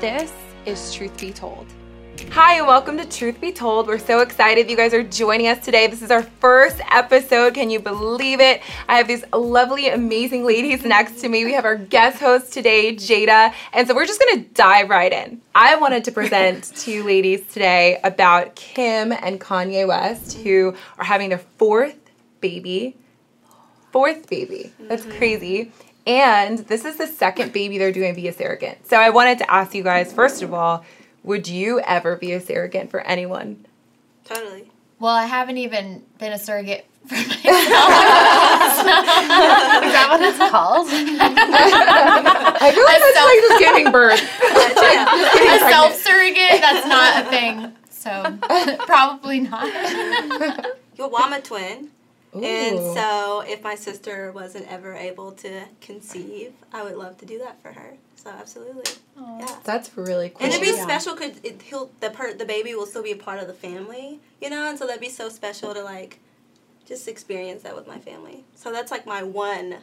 This is Truth Be Told. Hi, and welcome to Truth Be Told. We're so excited you guys are joining us today. This is our first episode. Can you believe it? I have these lovely, amazing ladies next to me. We have our guest host today, Jada. And so we're just gonna dive right in. I wanted to present to you ladies today about Kim and Kanye West, who are having their fourth baby. Fourth baby. That's mm-hmm. crazy. And this is the second baby they're doing via surrogate. So I wanted to ask you guys, first of all, would you ever be a surrogate for anyone? Totally. Well, I haven't even been a surrogate for myself. Is that what it's called? I feel like that's like just giving birth. a self surrogate? That's not a thing. So probably not. Well, well, I'm a twin. And so, if my sister wasn't ever able to conceive, I would love to do that for her. So, absolutely, yeah. That's really cool. And it'd be Yeah. special because he'll the per, the baby will still be a part of the family, you know, and so that'd be so special to like just experience that with my family. So that's like my one,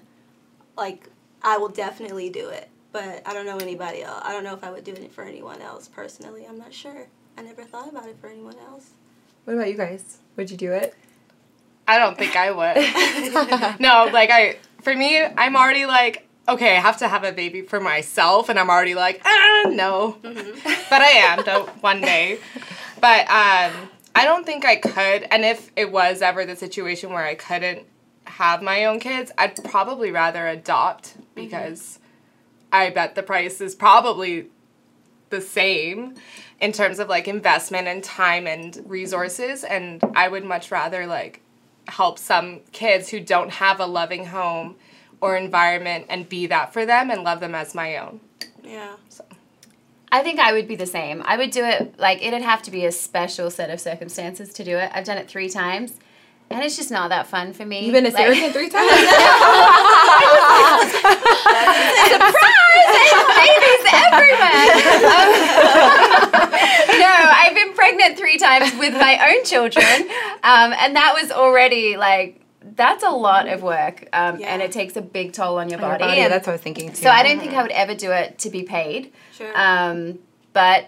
like I will definitely do it, but I don't know anybody else. I don't know if I would do it for anyone else personally. I'm not sure. I never thought about it for anyone else. What about you guys? Would you do it? I don't think I would. no, like I for me, I'm already like, okay, I have to have a baby for myself and I'm already like, ah, no. but I am though one day. But um I don't think I could and if it was ever the situation where I couldn't have my own kids, I'd probably rather adopt because I bet the price is probably the same in terms of like investment and time and resources and I would much rather like help some kids who don't have a loving home or environment and be that for them and love them as my own. Yeah. So. I think I would be the same. I would do it like it'd have to be a special set of circumstances to do it. I've done it three times, and it's just not that fun for me. You've been a Like- surrogate three times? Surprise! Babies everywhere. Um, no, I've been pregnant three times with my own children, um, and that was already like that's a lot of work, um, Yeah. and it takes a big toll on your Your body. and that's what I was thinking too. so I don't think I would ever do it to be paid. Sure. Um, but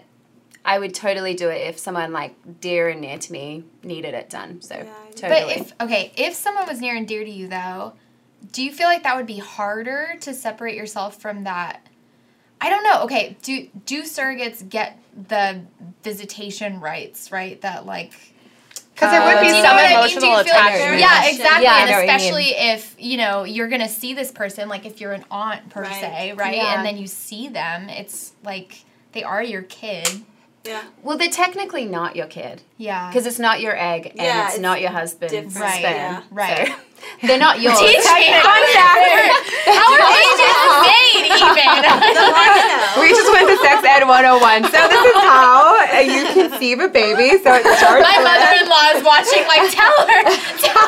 I would totally do it if someone like dear and near to me needed it done. So I agree. totally. But if okay, if someone was near and dear to you though, do you feel like that would be harder to separate yourself from that? I don't know. Okay, do do surrogates get the visitation rights, right? That like Because there would Uh, be do you some know what I mean? emotional feel like- attachment. Yeah, exactly. Yeah, and know what you mean. especially if, you know, you're going to see this person, like if you're an aunt per Right. se, right? Yeah. And then you see them, it's like they are your kid. Yeah. well, they're technically not your kid Yeah. because it's not your egg and Yeah, it's, it's not your husband's different, sperm. yeah. Right. So they're not yours. Teach me how are babies made even? we just went to Sex Ed 101. So this is how uh, you conceive a baby. So it starts My mother-in-law is watching. Like, tell her, tell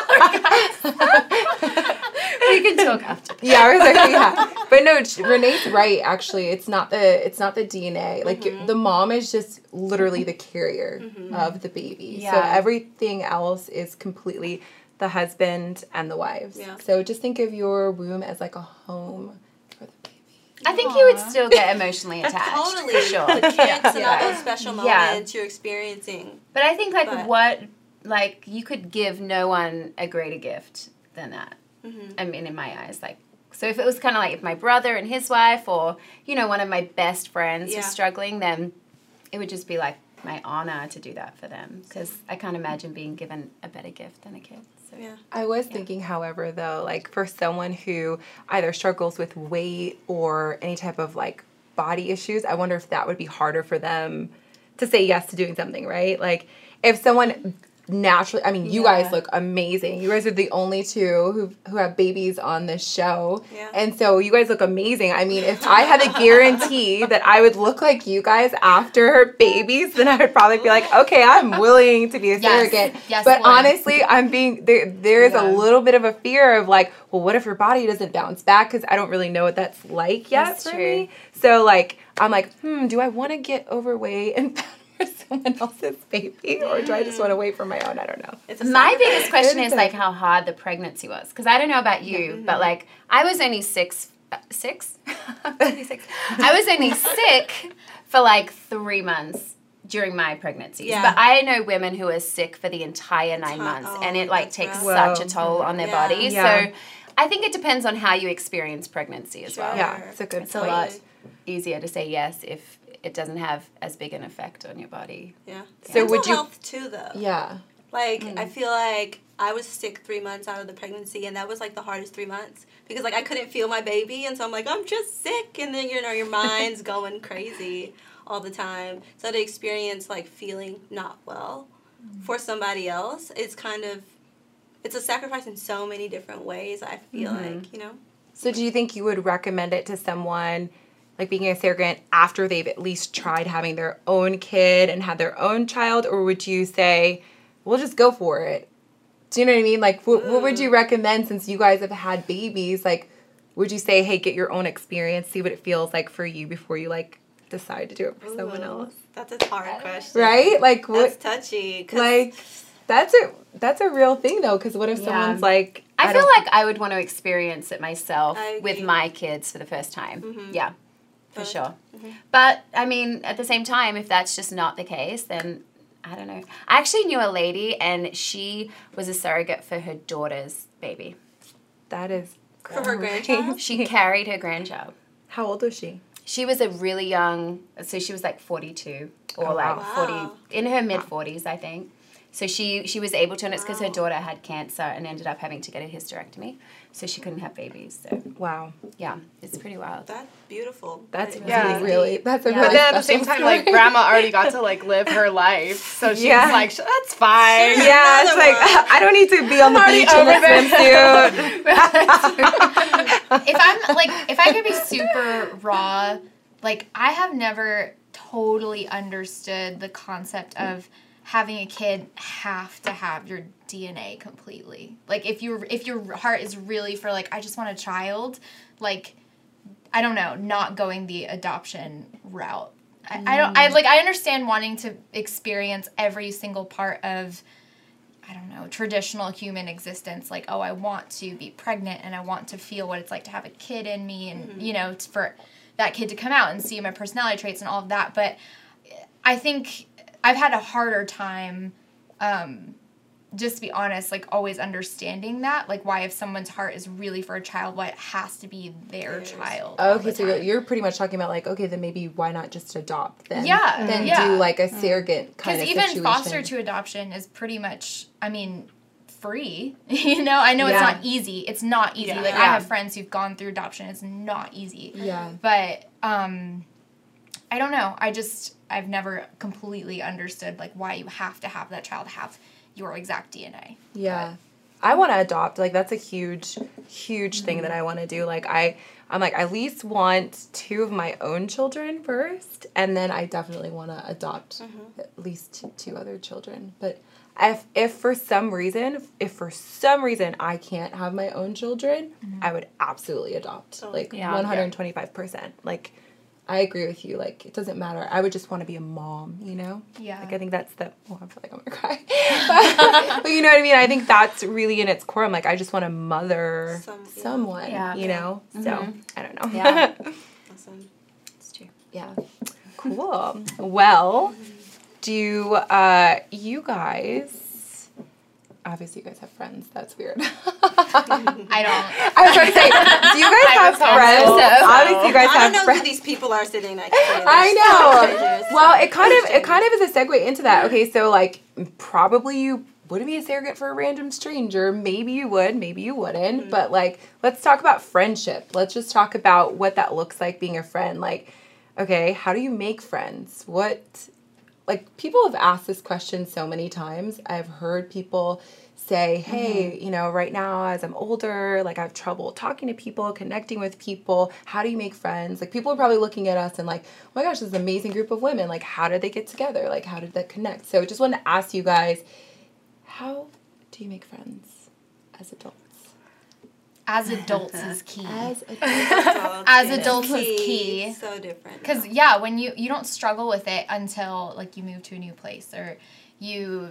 her, guys. We can talk after. Yeah, I was like, yeah. But no, sh- Renee's right. Actually, it's not the it's not the DNA. Like Mm-hmm. the mom is just literally the carrier of the baby. Yeah. So everything else is completely the husband and the wives. Yeah. So just think of your womb as like a home for the baby. I think you would still get emotionally attached. Totally. For sure. The kids and all Yeah. those special Yeah. moments you're experiencing. But I think like But- what like you could give no one a greater gift than that. Mm-hmm. I mean, in my eyes, like so if it was kind of like if my brother and his wife, or you know, one of my best friends Yeah. was struggling, then it would just be like my honor to do that for them because I can't imagine being given a better gift than a kid. So. Yeah. I was thinking, however, though, like for someone who either struggles with weight or any type of like body issues, I wonder if that would be harder for them to say yes to doing something, right? Like if someone naturally, I mean, you guys look amazing. You guys are the only two who who have babies on this show, Yeah. and so you guys look amazing. I mean, if I had a guarantee that I would look like you guys after babies, then I would probably be like, okay, I'm willing to be a Yes. surrogate. Yes, but Lauren. honestly, I'm being there. There is a little bit of a fear of like, well, what if your body doesn't bounce back? Because I don't really know what that's like yet That's for true. me. So like, I'm like, hmm, do I want to get overweight and someone else's baby, or do I just want to wait for my own? I don't know. It's My biggest question is like how hard the pregnancy was because I don't know about you, but like I was only six, uh, six, I'm 36. I was only sick for like three months during my pregnancies. Yeah. But I know women who are sick for the entire nine Ti- months, oh, and it like takes rough. such a toll on their Yeah. body. Yeah. So I think it depends on how you experience pregnancy as well. Yeah, it's a good It's a lot easier to say yes if it doesn't have as big an effect on your body. Yeah. So Mental would you- health too though. Yeah. Like Mm. I feel like I was sick three months out of the pregnancy, and that was like the hardest three months because like I couldn't feel my baby, and so I'm like I'm just sick, and then you know your mind's going crazy all the time. So to experience like feeling not well Mm. for somebody else, it's kind of it's a sacrifice in so many different ways. I feel Mm-hmm. like you know. So do you think you would recommend it to someone like being a surrogate after they've at least tried having their own kid and had their own child or would you say we'll just go for it? Do you know what I mean? Like what, what would you recommend since you guys have had babies? Like would you say hey get your own experience, see what it feels like for you before you like decide to do it for someone else? That's a hard question. Right? Like That's touchy. touchy. 'cause like that's a that's a real thing though cuz what if Yeah. someone's like I, feel don't- like I would want to experience it myself with my kids for the first time. Mhm. Yeah, for But- sure. Mm-hmm. But I mean, at the same time, if that's just not the case, then I don't know. I actually knew a lady, and she was a surrogate for her daughter's baby. that is For her grandchild? She carried her grandchild. How old was she? She was a really young, so she was like 42 or Oh, like wow. 40, in her mid 40s, I think. So she she was able to, and it's because her daughter had cancer and ended up having to get a hysterectomy, so she couldn't have babies. So Wow. yeah, it's pretty wild. That's beautiful. That's That- Yeah. really, really that's a Yeah. really But then at the special same time, like grandma already got to like live her life, so she's Yeah. like, that's fine. Yeah, it's like one. I don't need to be on the beach in a swimsuit. if I'm like if I could be super raw, like I have never totally understood the concept of having a kid have to have your DNA completely. Like if you if your heart is really for like I just want a child, like I don't know, not going the adoption route. I, I don't I mm. like I understand wanting to experience every single part of I don't know, traditional human existence. Like, oh, I want to be pregnant and I want to feel what it's like to have a kid in me and, mm-hmm. you know, for that kid to come out and see my personality traits and all of that. But I think I've had a harder time, um, just to be honest, like always understanding that. Like, why if someone's heart is really for a child, why it has to be their Theirs. child. okay, the so you're, time. you're pretty much talking about like, okay, then maybe why not just adopt then? Yeah, Then yeah. do like a surrogate kind of Because of even foster to adoption is pretty much, I mean, free. you know, I know Yeah. it's not easy. It's not easy. Yeah. Like I have friends who've gone through adoption. It's not easy. Yeah. But um, I don't know. I just I've never completely understood like why you have to have that child have your exact DNA. Yeah. I want to adopt. Like that's a huge huge thing that I want to do. Like I I'm like I at least want two of my own children first and then I definitely want to adopt mm-hmm. at least two, other children. But if if for some reason if for some reason I can't have my own children, mm-hmm. I would absolutely adopt. Oh, like Yeah. 125%. Like I agree with you. Like it doesn't matter. I would just want to be a mom, you know? Yeah. Like I think that's the. Oh, I feel like I'm gonna cry. but, but you know what I mean. I think that's really in its core. I'm like, I just want to mother Some- someone. Yeah. You know. So I don't know. Yeah. Awesome. It's true. yeah. Cool. Well, do uh, you guys? Obviously, you guys have friends. That's weird. I don't. I was trying to say, do you guys have friends? so. Obviously, you guys I have don't know friends. who these people are sitting next to I know. strangers. Well, it kind of it kind of is a segue into that. Okay, so like probably you wouldn't be a surrogate for a random stranger. Maybe you would, maybe you wouldn't. Mm-hmm. But like, let's talk about friendship. Let's just talk about what that looks like being a friend. Like, okay, how do you make friends? What like people have asked this question so many times. I've heard people say, "Hey, mm-hmm. you know, right now as I'm older, like I have trouble talking to people, connecting with people. How do you make friends?" Like people are probably looking at us and like, "Oh my gosh, this is an amazing group of women. Like how did they get together? Like how did that connect?" So, I just wanted to ask you guys, how do you make friends as adults? As adults is key. As adults. As adults is key. So different. Because yeah, when you you don't struggle with it until like you move to a new place or you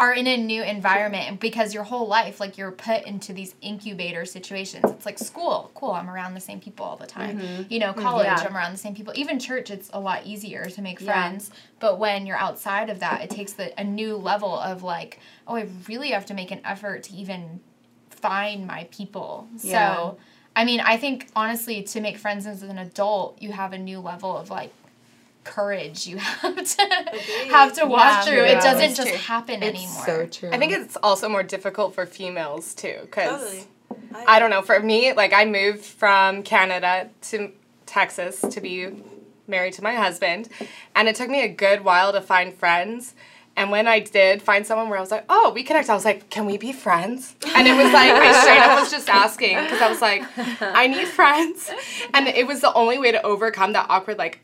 are in a new environment because your whole life like you're put into these incubator situations it's like school cool i'm around the same people all the time mm-hmm. you know mm-hmm. college Yeah. i'm around the same people even church it's a lot easier to make Yeah. friends but when you're outside of that it takes the, a new level of like oh i really have to make an effort to even find my people Yeah. so i mean i think honestly to make friends as an adult you have a new level of like courage you have to have to walk Yeah. through Yeah. it doesn't just true. happen It's anymore so true. I think it's also more difficult for females too, because Totally. I don't know. For me, like I moved from Canada to Texas to be married to my husband, and it took me a good while to find friends. And when I did find someone where I was like, "Oh, we connect," I was like, "Can we be friends?" And it was like I straight up was just asking because I was like, "I need friends," and it was the only way to overcome that awkward like,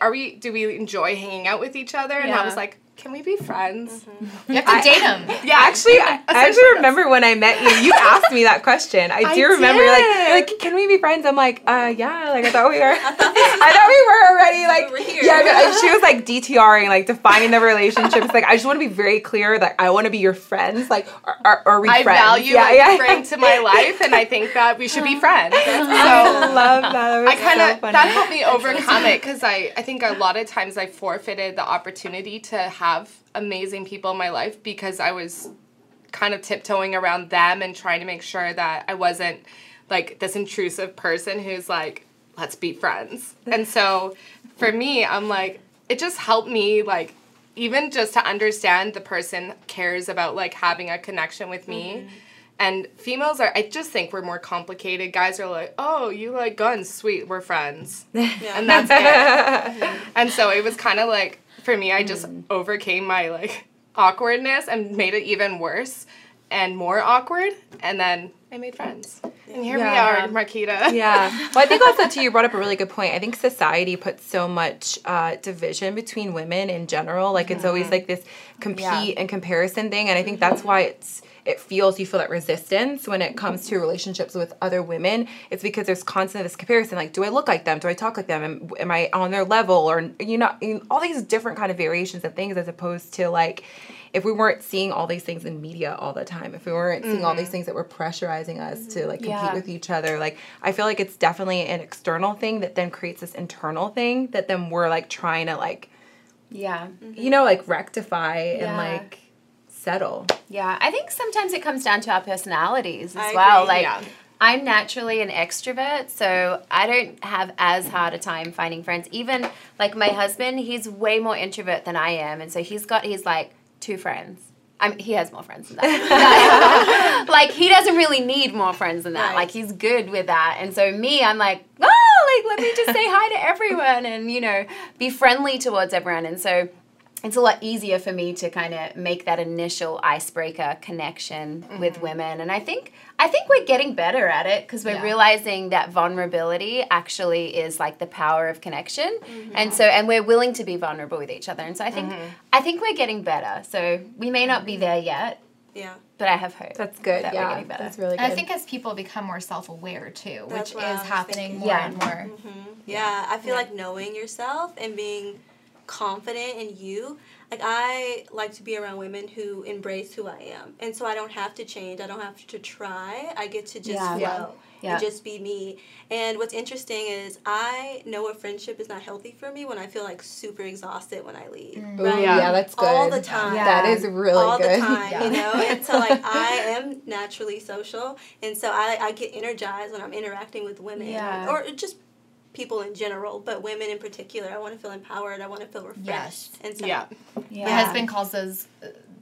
"Are we? Do we enjoy hanging out with each other?" And I was like, "Can we be friends?" you have to date him. Yeah, Actually, I, I actually remember when I met you. You asked me that question. I do I remember. You're like, you're like, can we be friends? I'm like, uh, yeah. Like I thought we were. I thought we were already. Like, We were yeah. but, she was like DTRing, like defining the relationship. It's like I just want to be very clear that I want to be your friends. Like, are, are, are we I friends? value yeah, yeah. you bring to my life, and I think that we should be friends. I So love that. that I kind of funny. that helped me overcome it because I I think a lot of times I forfeited the opportunity to have amazing people in my life because I was kind of tiptoeing around them and trying to make sure that I wasn't like this intrusive person who's like let's be friends. And so for me, I'm like it just helped me like even just to understand the person cares about like having a connection with me. Mm-hmm. And females are, I just think we're more complicated. Guys are like, oh, you like guns, sweet, we're friends. And that's it. and so it was kind of like, for me, I just overcame my like awkwardness and made it even worse and more awkward. And then I made friends. And here Yeah. we are, Marquita. Yeah. Well, I think also too, you brought up a really good point. I think society puts so much uh, division between women in general. Like it's always like this compete and comparison thing, and I think that's why it's it feels you feel that resistance when it comes to relationships with other women. It's because there's constant this comparison. Like, do I look like them? Do I talk like them? Am, am I on their level? Or you know, all these different kind of variations of things, as opposed to like if we weren't seeing all these things in media all the time, if we weren't seeing all these mm-hmm. things that were pressurizing us to like compete Yeah. with each other, like I feel like it's definitely an external thing that then creates this internal thing that then we're like trying to like Yeah. you know like rectify and like settle. Yeah, I think sometimes it comes down to our personalities as I well. agree. Like Yeah. I'm naturally an extrovert, so I don't have as hard a time finding friends. Even like my husband, he's way more introvert than I am, and so he's got he's like two friends. I mean, he has more friends than that. like he doesn't really need more friends than that. Right. Like he's good with that. And so me, I'm like, oh, like let me just say hi to everyone and you know be friendly towards everyone. And so it's a lot easier for me to kind of make that initial icebreaker connection with mm-hmm. women and i think i think we're getting better at it because we're Yeah. realizing that vulnerability actually is like the power of connection mm-hmm. and so and we're willing to be vulnerable with each other and so i think mm-hmm. i think we're getting better so we may not be there yet Yeah. but i have hope That's good. that we're yeah, getting better. that's really good. And I think as people become more self aware too, That's which is happening thinking. more Yeah. and more. Yeah, I feel like knowing yourself and being confident in you. Like I like to be around women who embrace who I am, and so I don't have to change. I don't have to try. I get to just Yeah. flow Yeah. Yeah. and just be me. And what's interesting is I know a friendship is not healthy for me when I feel like super exhausted when I leave. Mm. Ooh, Right? yeah. Yeah. that's good. All the time. That Yeah. is really all good. the time, Yeah. you know. And so like I am naturally social, and so I I get energized when I'm interacting with women, Yeah. or, or just people in general, but women in particular. I want to feel empowered. I want to feel refreshed, Yes. and so Yeah. yeah. My husband calls those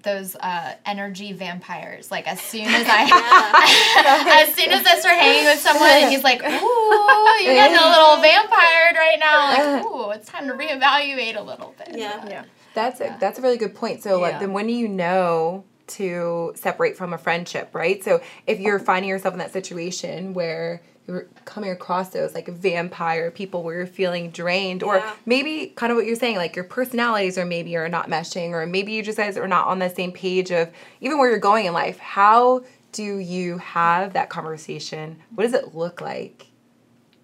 those uh, energy vampires. Like as soon as I as soon as I start hanging with someone and he's like, Ooh, you're getting a little vampire right now. Like, ooh, it's time to reevaluate a little bit. Yeah. Yeah. That's a that's a really good point. So like Yeah. then when do you know to separate from a friendship, right? So if you're finding yourself in that situation where you're coming across those like vampire people where you're feeling drained or maybe kind of what you're saying like your personalities are maybe are not meshing or maybe you just guys are not on the same page of even where you're going in life how do you have that conversation what does it look like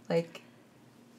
like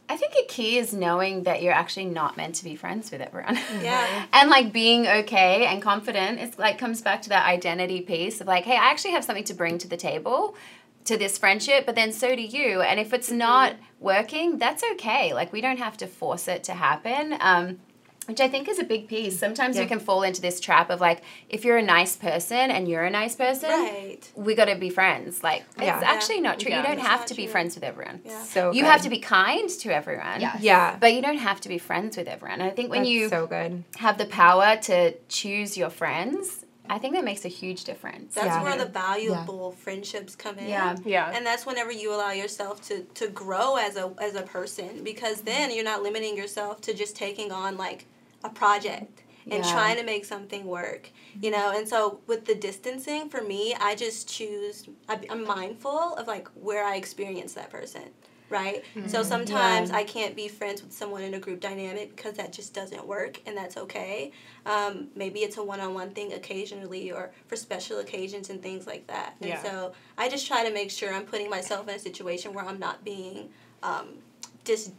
I think a key is knowing that you're actually not meant to be friends with everyone. Yeah. and like being okay and confident. It's like comes back to that identity piece of like, hey, I actually have something to bring to the table to this friendship, but then so do you. And if it's not working, that's okay. Like we don't have to force it to happen. Um, which I think is a big piece. Sometimes we Yeah. can fall into this trap of like, if you're a nice person and you're a nice person, Right. we got to be friends. Like, Yeah. it's actually not true. Yeah. You don't It's have not to be friends with everyone. Yeah. So You good. have to be kind to everyone. Yes. Yeah. But you don't have to be friends with everyone. And I think when That's you so good. have the power to choose your friends, I think that makes a huge difference. That's Yeah. where the valuable friendships come in. Yeah. Yeah. And that's whenever you allow yourself to, to grow as a as a person because then you're not limiting yourself to just taking on like a project and Yeah. trying to make something work. You know, and so with the distancing for me, I just choose I'm mindful of like where I experience that person. Right? So sometimes Yeah. I can't be friends with someone in a group dynamic because that just doesn't work and that's okay. Um, maybe it's a one on one thing occasionally or for special occasions and things like that. And Yeah. so I just try to make sure I'm putting myself in a situation where I'm not being um, dis-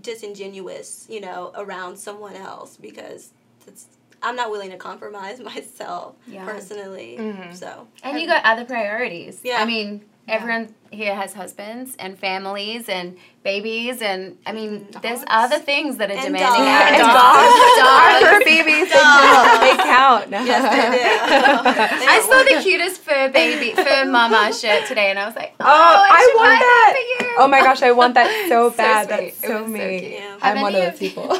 disingenuous, you know, around someone else because it's, I'm not willing to compromise myself Yeah. personally. Mhm. So And you got other priorities. Yeah. I mean, everyone here has husbands and families and babies, and I mean, there's other things that are And demanding dogs. our And dogs. dogs. Our fur babies, they count. They count. yes, they do. I saw the cutest fur baby, fur mama shirt today, and I was like, oh, Oh, I, should want buy that. for you. Oh my gosh, I want that so So bad. sweet. That's so was so me. I'm one of those people.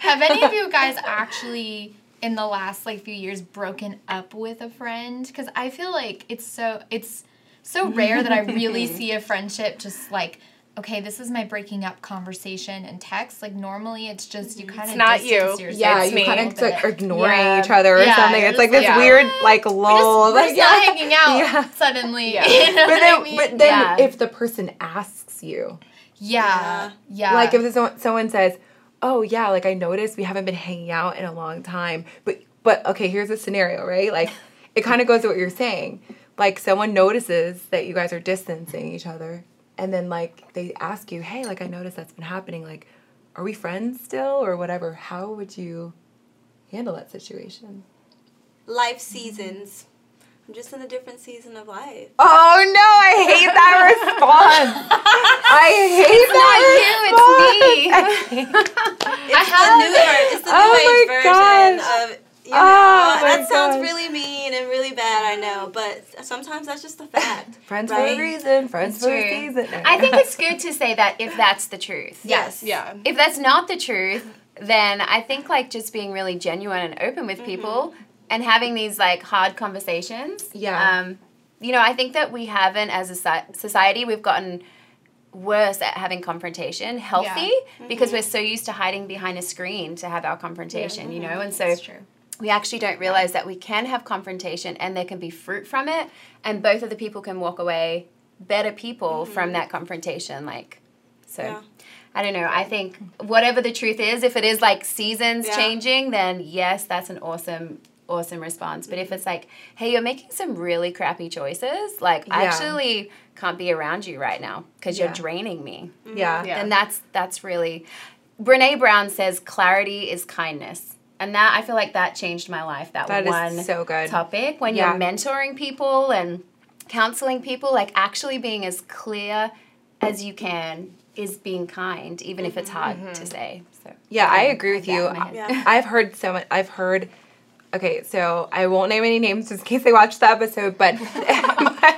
Have any of you guys actually in the last like few years broken up with a friend? Because I feel like it's so it's so rare that I really see a friendship just like okay, this is my breaking up conversation and text. Like normally it's just you mm-hmm. kind of not you. yourself yeah, It's you kind of like ignoring Yeah. each other or Yeah, something. It's like just this like, weird like We're lull. just, we're like, just not hanging out Yeah. suddenly. Yeah. You know But then, I mean? but then Yeah. if the person asks you, yeah, yeah. like if someone, someone says, "Oh yeah, like I noticed we haven't been hanging out in a long time," but but okay, here's a scenario, right? Like it kind of goes to what you're saying. Like someone notices that you guys are distancing each other, and then like they ask you, "Hey, like I noticed that's been happening. Like, are we friends still or whatever?" How would you handle that situation? Life seasons. I'm just in a different season of life. Oh no, I hate that response. I hate that. It's not you, it's me. It's have- the new ver- it's the new Oh age my version gosh. of you know, Oh that sounds gosh. really mean and really bad, I know, but sometimes that's just a fact. Friends for a reason. Friends It's for a true. season. I think it's good to say that if that's the truth. yes. Yeah. If that's not the truth, then I think like just being really genuine and open with mm-hmm. people and having these like hard conversations. Yeah. Um, you know, I think that we haven't as a society we've gotten worse at having confrontation healthy because mm-hmm. we're so used to hiding behind a screen to have our confrontation, you know? Mm-hmm. And so That's true. We actually don't realize that we can have confrontation and there can be fruit from it and both of the people can walk away better people mm-hmm. from that confrontation like so Yeah. i don't know i think whatever the truth is if it is like seasons Yeah. changing then yes that's an awesome awesome response but if mm-hmm. it's like hey you're making some really crappy choices like i Yeah. actually can't be around you right now because Yeah. you're draining me yeah. Yeah. and that's that's really Brene Brown says clarity is kindness. And that I feel like that changed my life. That, That one so good. topic when Yeah. you're mentoring people and counseling people, like actually being as clear as you can is being kind, even if it's mm-hmm. hard to mm-hmm. say. So Yeah, I agree with you. in my head. Yeah. I've heard so much. I've heard. Okay, so I won't name any names just in case they watch the episode, but but,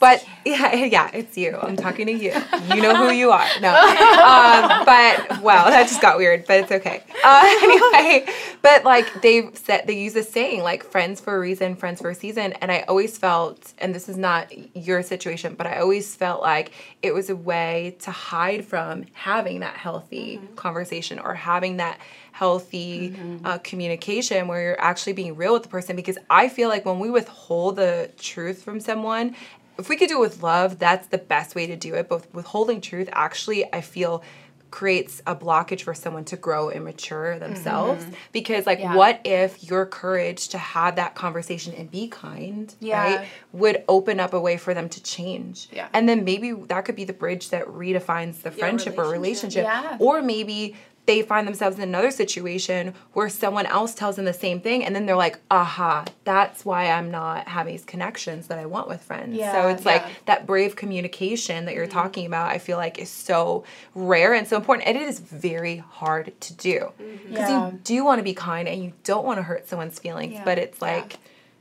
but yeah, yeah, it's you. I'm talking to you. You know who you are. No, um, but wow, that just got weird, but it's okay. Uh, anyway, but like they've said, they use this saying like "friends for a reason, friends for a season," and I always felt, and this is not your situation, but I always felt like it was a way to hide from having that healthy conversation or having that healthy uh, communication where you're actually being real with the person because i feel like when we withhold the truth from someone if we could do it with love that's the best way to do it but withholding truth actually i feel creates a blockage for someone to grow and mature themselves Mm-hmm. because like Yeah. what if your courage to have that conversation and be kind Yeah. right would open up a way for them to change Yeah. and then maybe that could be the bridge that redefines the friendship or relationship. relationship Yeah. or maybe they find themselves in another situation where someone else tells them the same thing and then they're like aha that's why i'm not having these connections that i want with friends. So Yeah. it's like that brave communication that you're mm-hmm. talking about i feel like is so rare and so important and it is very hard to do. Mm-hmm. Because Yeah. you do want to be kind and you don't want to hurt someone's feelings Yeah. but it's like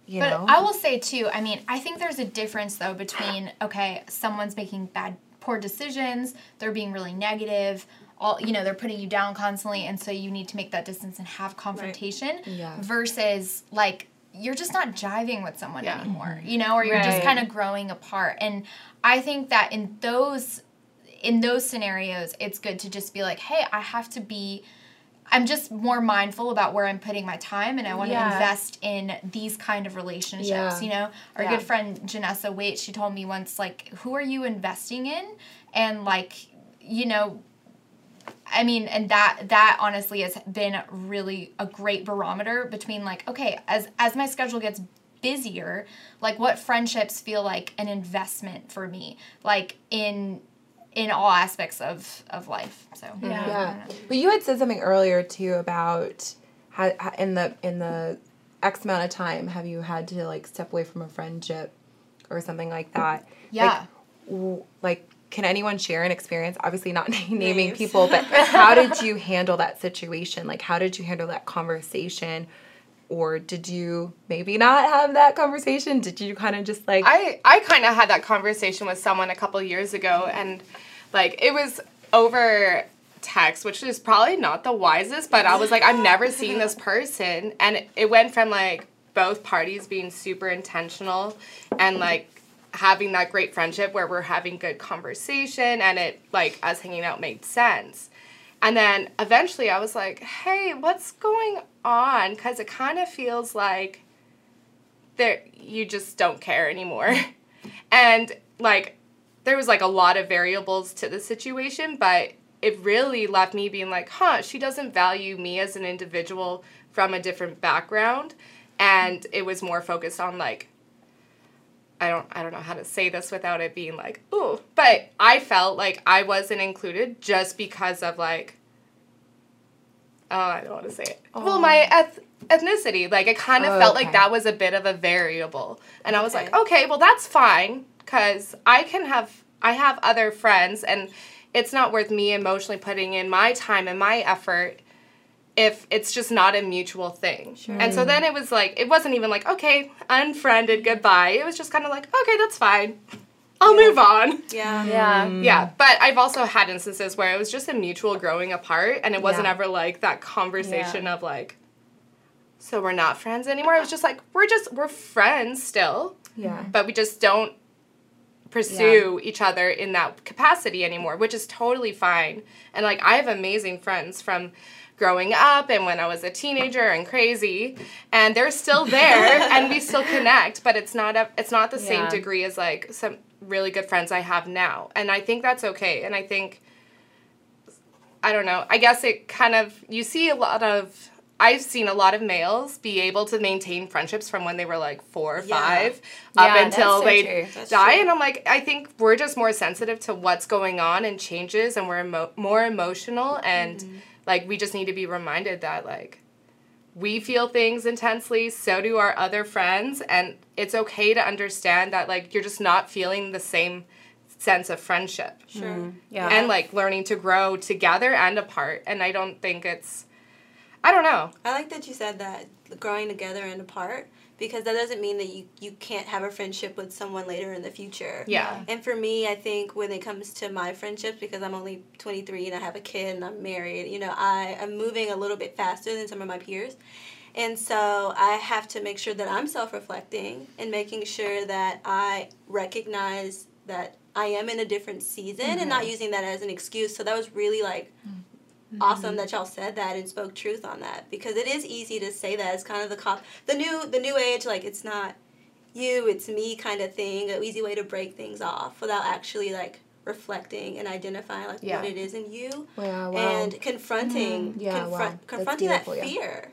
you But know? I will say too, I mean, I think there's a difference though between okay, someone's making bad poor decisions, they're being really negative, all you know, they're putting you down constantly and so you need to make that distance and have confrontation Yeah. versus like you're just not jiving with someone Yeah. anymore, you know, or you're just kind of growing apart. And I think that in those in those scenarios, it's good to just be like, "Hey, I have to be I'm just more mindful about where I'm putting my time and I want to invest in these kind of relationships, Yeah. you know? Our Yeah. good friend Janessa Waite, she told me once like, who are you investing in? And like, you know, I mean, and that that honestly has been really a great barometer between like, okay, as as my schedule gets busier, like what friendships feel like an investment for me, like in in all aspects of of life. So Yeah. Yeah, but you had said something earlier too about how, how in the in the X amount of time have you had to like step away from a friendship or something like that? Yeah. Like, w- like can anyone share an experience? Obviously, not naming Names. people, but how did you handle that situation? Like, how did you handle that conversation? Or did you maybe not have that conversation? Did you kind of just like I I kind of had that conversation with someone a couple years ago, and like it was over text, which is probably not the wisest. But I was like, I've never seen this person, and it, it went from like both parties being super intentional and like having that great friendship where we're having good conversation, and it like us hanging out made sense. And then eventually I was like, hey, what's going on? Because it kind of feels like there you just don't care anymore. and like there was like a lot of variables to the situation, but it really left me being like, huh, she doesn't value me as an individual from a different background. And it was more focused on like I don't I don't know how to say this without it being like, ooh. But I felt like I wasn't included just because of like oh, I don't want to say it. Well, my eth- ethnicity, like it kind of Oh, felt okay. like that was a bit of a variable. And I was like, Okay. okay, well that's fine cuz I can have I have other friends and it's not worth me emotionally putting in my time and my effort if it's just not a mutual thing. And so then it was like it wasn't even like, okay, unfriended, goodbye. It was just kind of like, okay, that's fine. I'll move on. Yeah. Yeah. Mm. Yeah, but I've also had instances where it was just a mutual growing apart, and it wasn't Yeah. ever like that conversation of like, so we're not friends anymore. It was just like we're just we're friends still, yeah. but we just don't pursue each other in that capacity anymore, which is totally fine. And like I have amazing friends from growing up and when I was a teenager and crazy, and they're still there and we still connect, but it's not a it's not the same degree as like some really good friends I have now. And I think that's okay. And I think I don't know. I guess it kind of you see a lot of I've seen a lot of males be able to maintain friendships from when they were like four or Yeah. five up that's until so they. Die. true. And I'm like, I think we're just more sensitive to what's going on and changes, and we're emo- more emotional, and Mm-hmm. Like we just need to be reminded that like we feel things intensely, so do our other friends, and it's okay to understand that like you're just not feeling the same sense of friendship Sure. Mm-hmm. Yeah. and like learning to grow together and apart. And I don't think it's, I don't know. I like that you said that growing together and apart because that doesn't mean that you, you can't have a friendship with someone later in the future. Yeah. And for me, I think when it comes to my friendships, because I'm only 23 and I have a kid and I'm married, you know, I am moving a little bit faster than some of my peers. And so I have to make sure that I'm self reflecting and making sure that I recognize that I am in a different season and not mm-hmm. using that as an excuse. So that was really like mm. Awesome that y'all said that and spoke truth on that because it is easy to say that it's kind of the cop the new the new age like it's not you it's me kind of thing an easy way to break things off without actually like reflecting and identifying like Yeah. what it is in you Yeah, wow. and confronting Yeah, confront, wow. Confronting that yeah. fear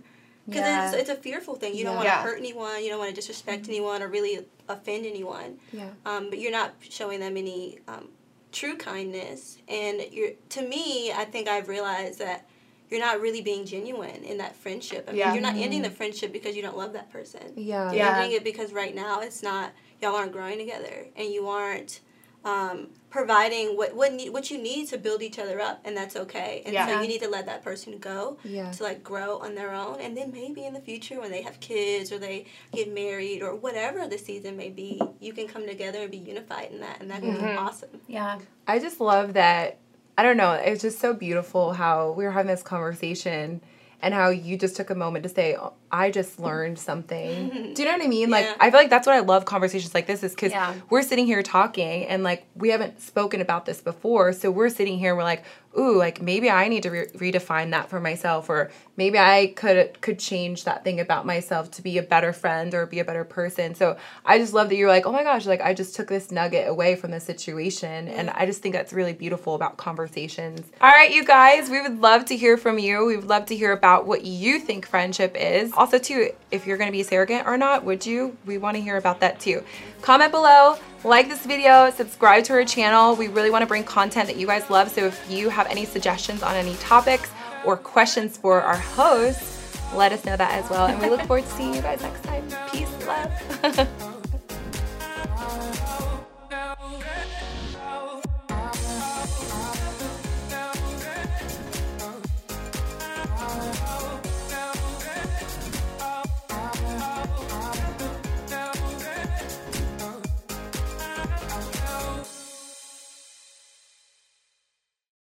because Yeah. it's, it's a fearful thing you don't want to Yeah. hurt anyone you don't want to disrespect anyone or really offend anyone yeah. um, but you're not showing them any um, true kindness and you're to me i think i've realized that you're not really being genuine in that friendship i mean Yeah. you're not ending the friendship because you don't love that person Yeah. you're Yeah. ending it because right now it's not y'all aren't growing together and you aren't um, providing what what, need, what you need to build each other up and that's okay and Yeah. so you need to let that person go Yeah. to like grow on their own and then maybe in the future when they have kids or they get married or whatever the season may be you can come together and be unified in that and that can be mm-hmm. awesome Yeah. I just love that. I don't know. It's just so beautiful how we were having this conversation and how you just took a moment to say, "Oh, I just learned something. Do you know what I mean? Like, Yeah. I feel like that's what I love conversations like this is because Yeah. we're sitting here talking and like we haven't spoken about this before. So we're sitting here, we're like, ooh, like maybe I need to re- redefine that for myself, or maybe I could could change that thing about myself to be a better friend or be a better person. So I just love that you're like, oh my gosh, like I just took this nugget away from the situation, and I just think that's really beautiful about conversations. All right, you guys, we would love to hear from you. We would love to hear about what you think friendship is. Also, too, if you're to be surrogate or not, would you? We want to hear about that too. Comment below like this video, subscribe to our channel. We really want to bring content that you guys love. So if you have any suggestions on any topics or questions for our hosts, let us know that as well. And we look forward to seeing you guys next time. Peace, love.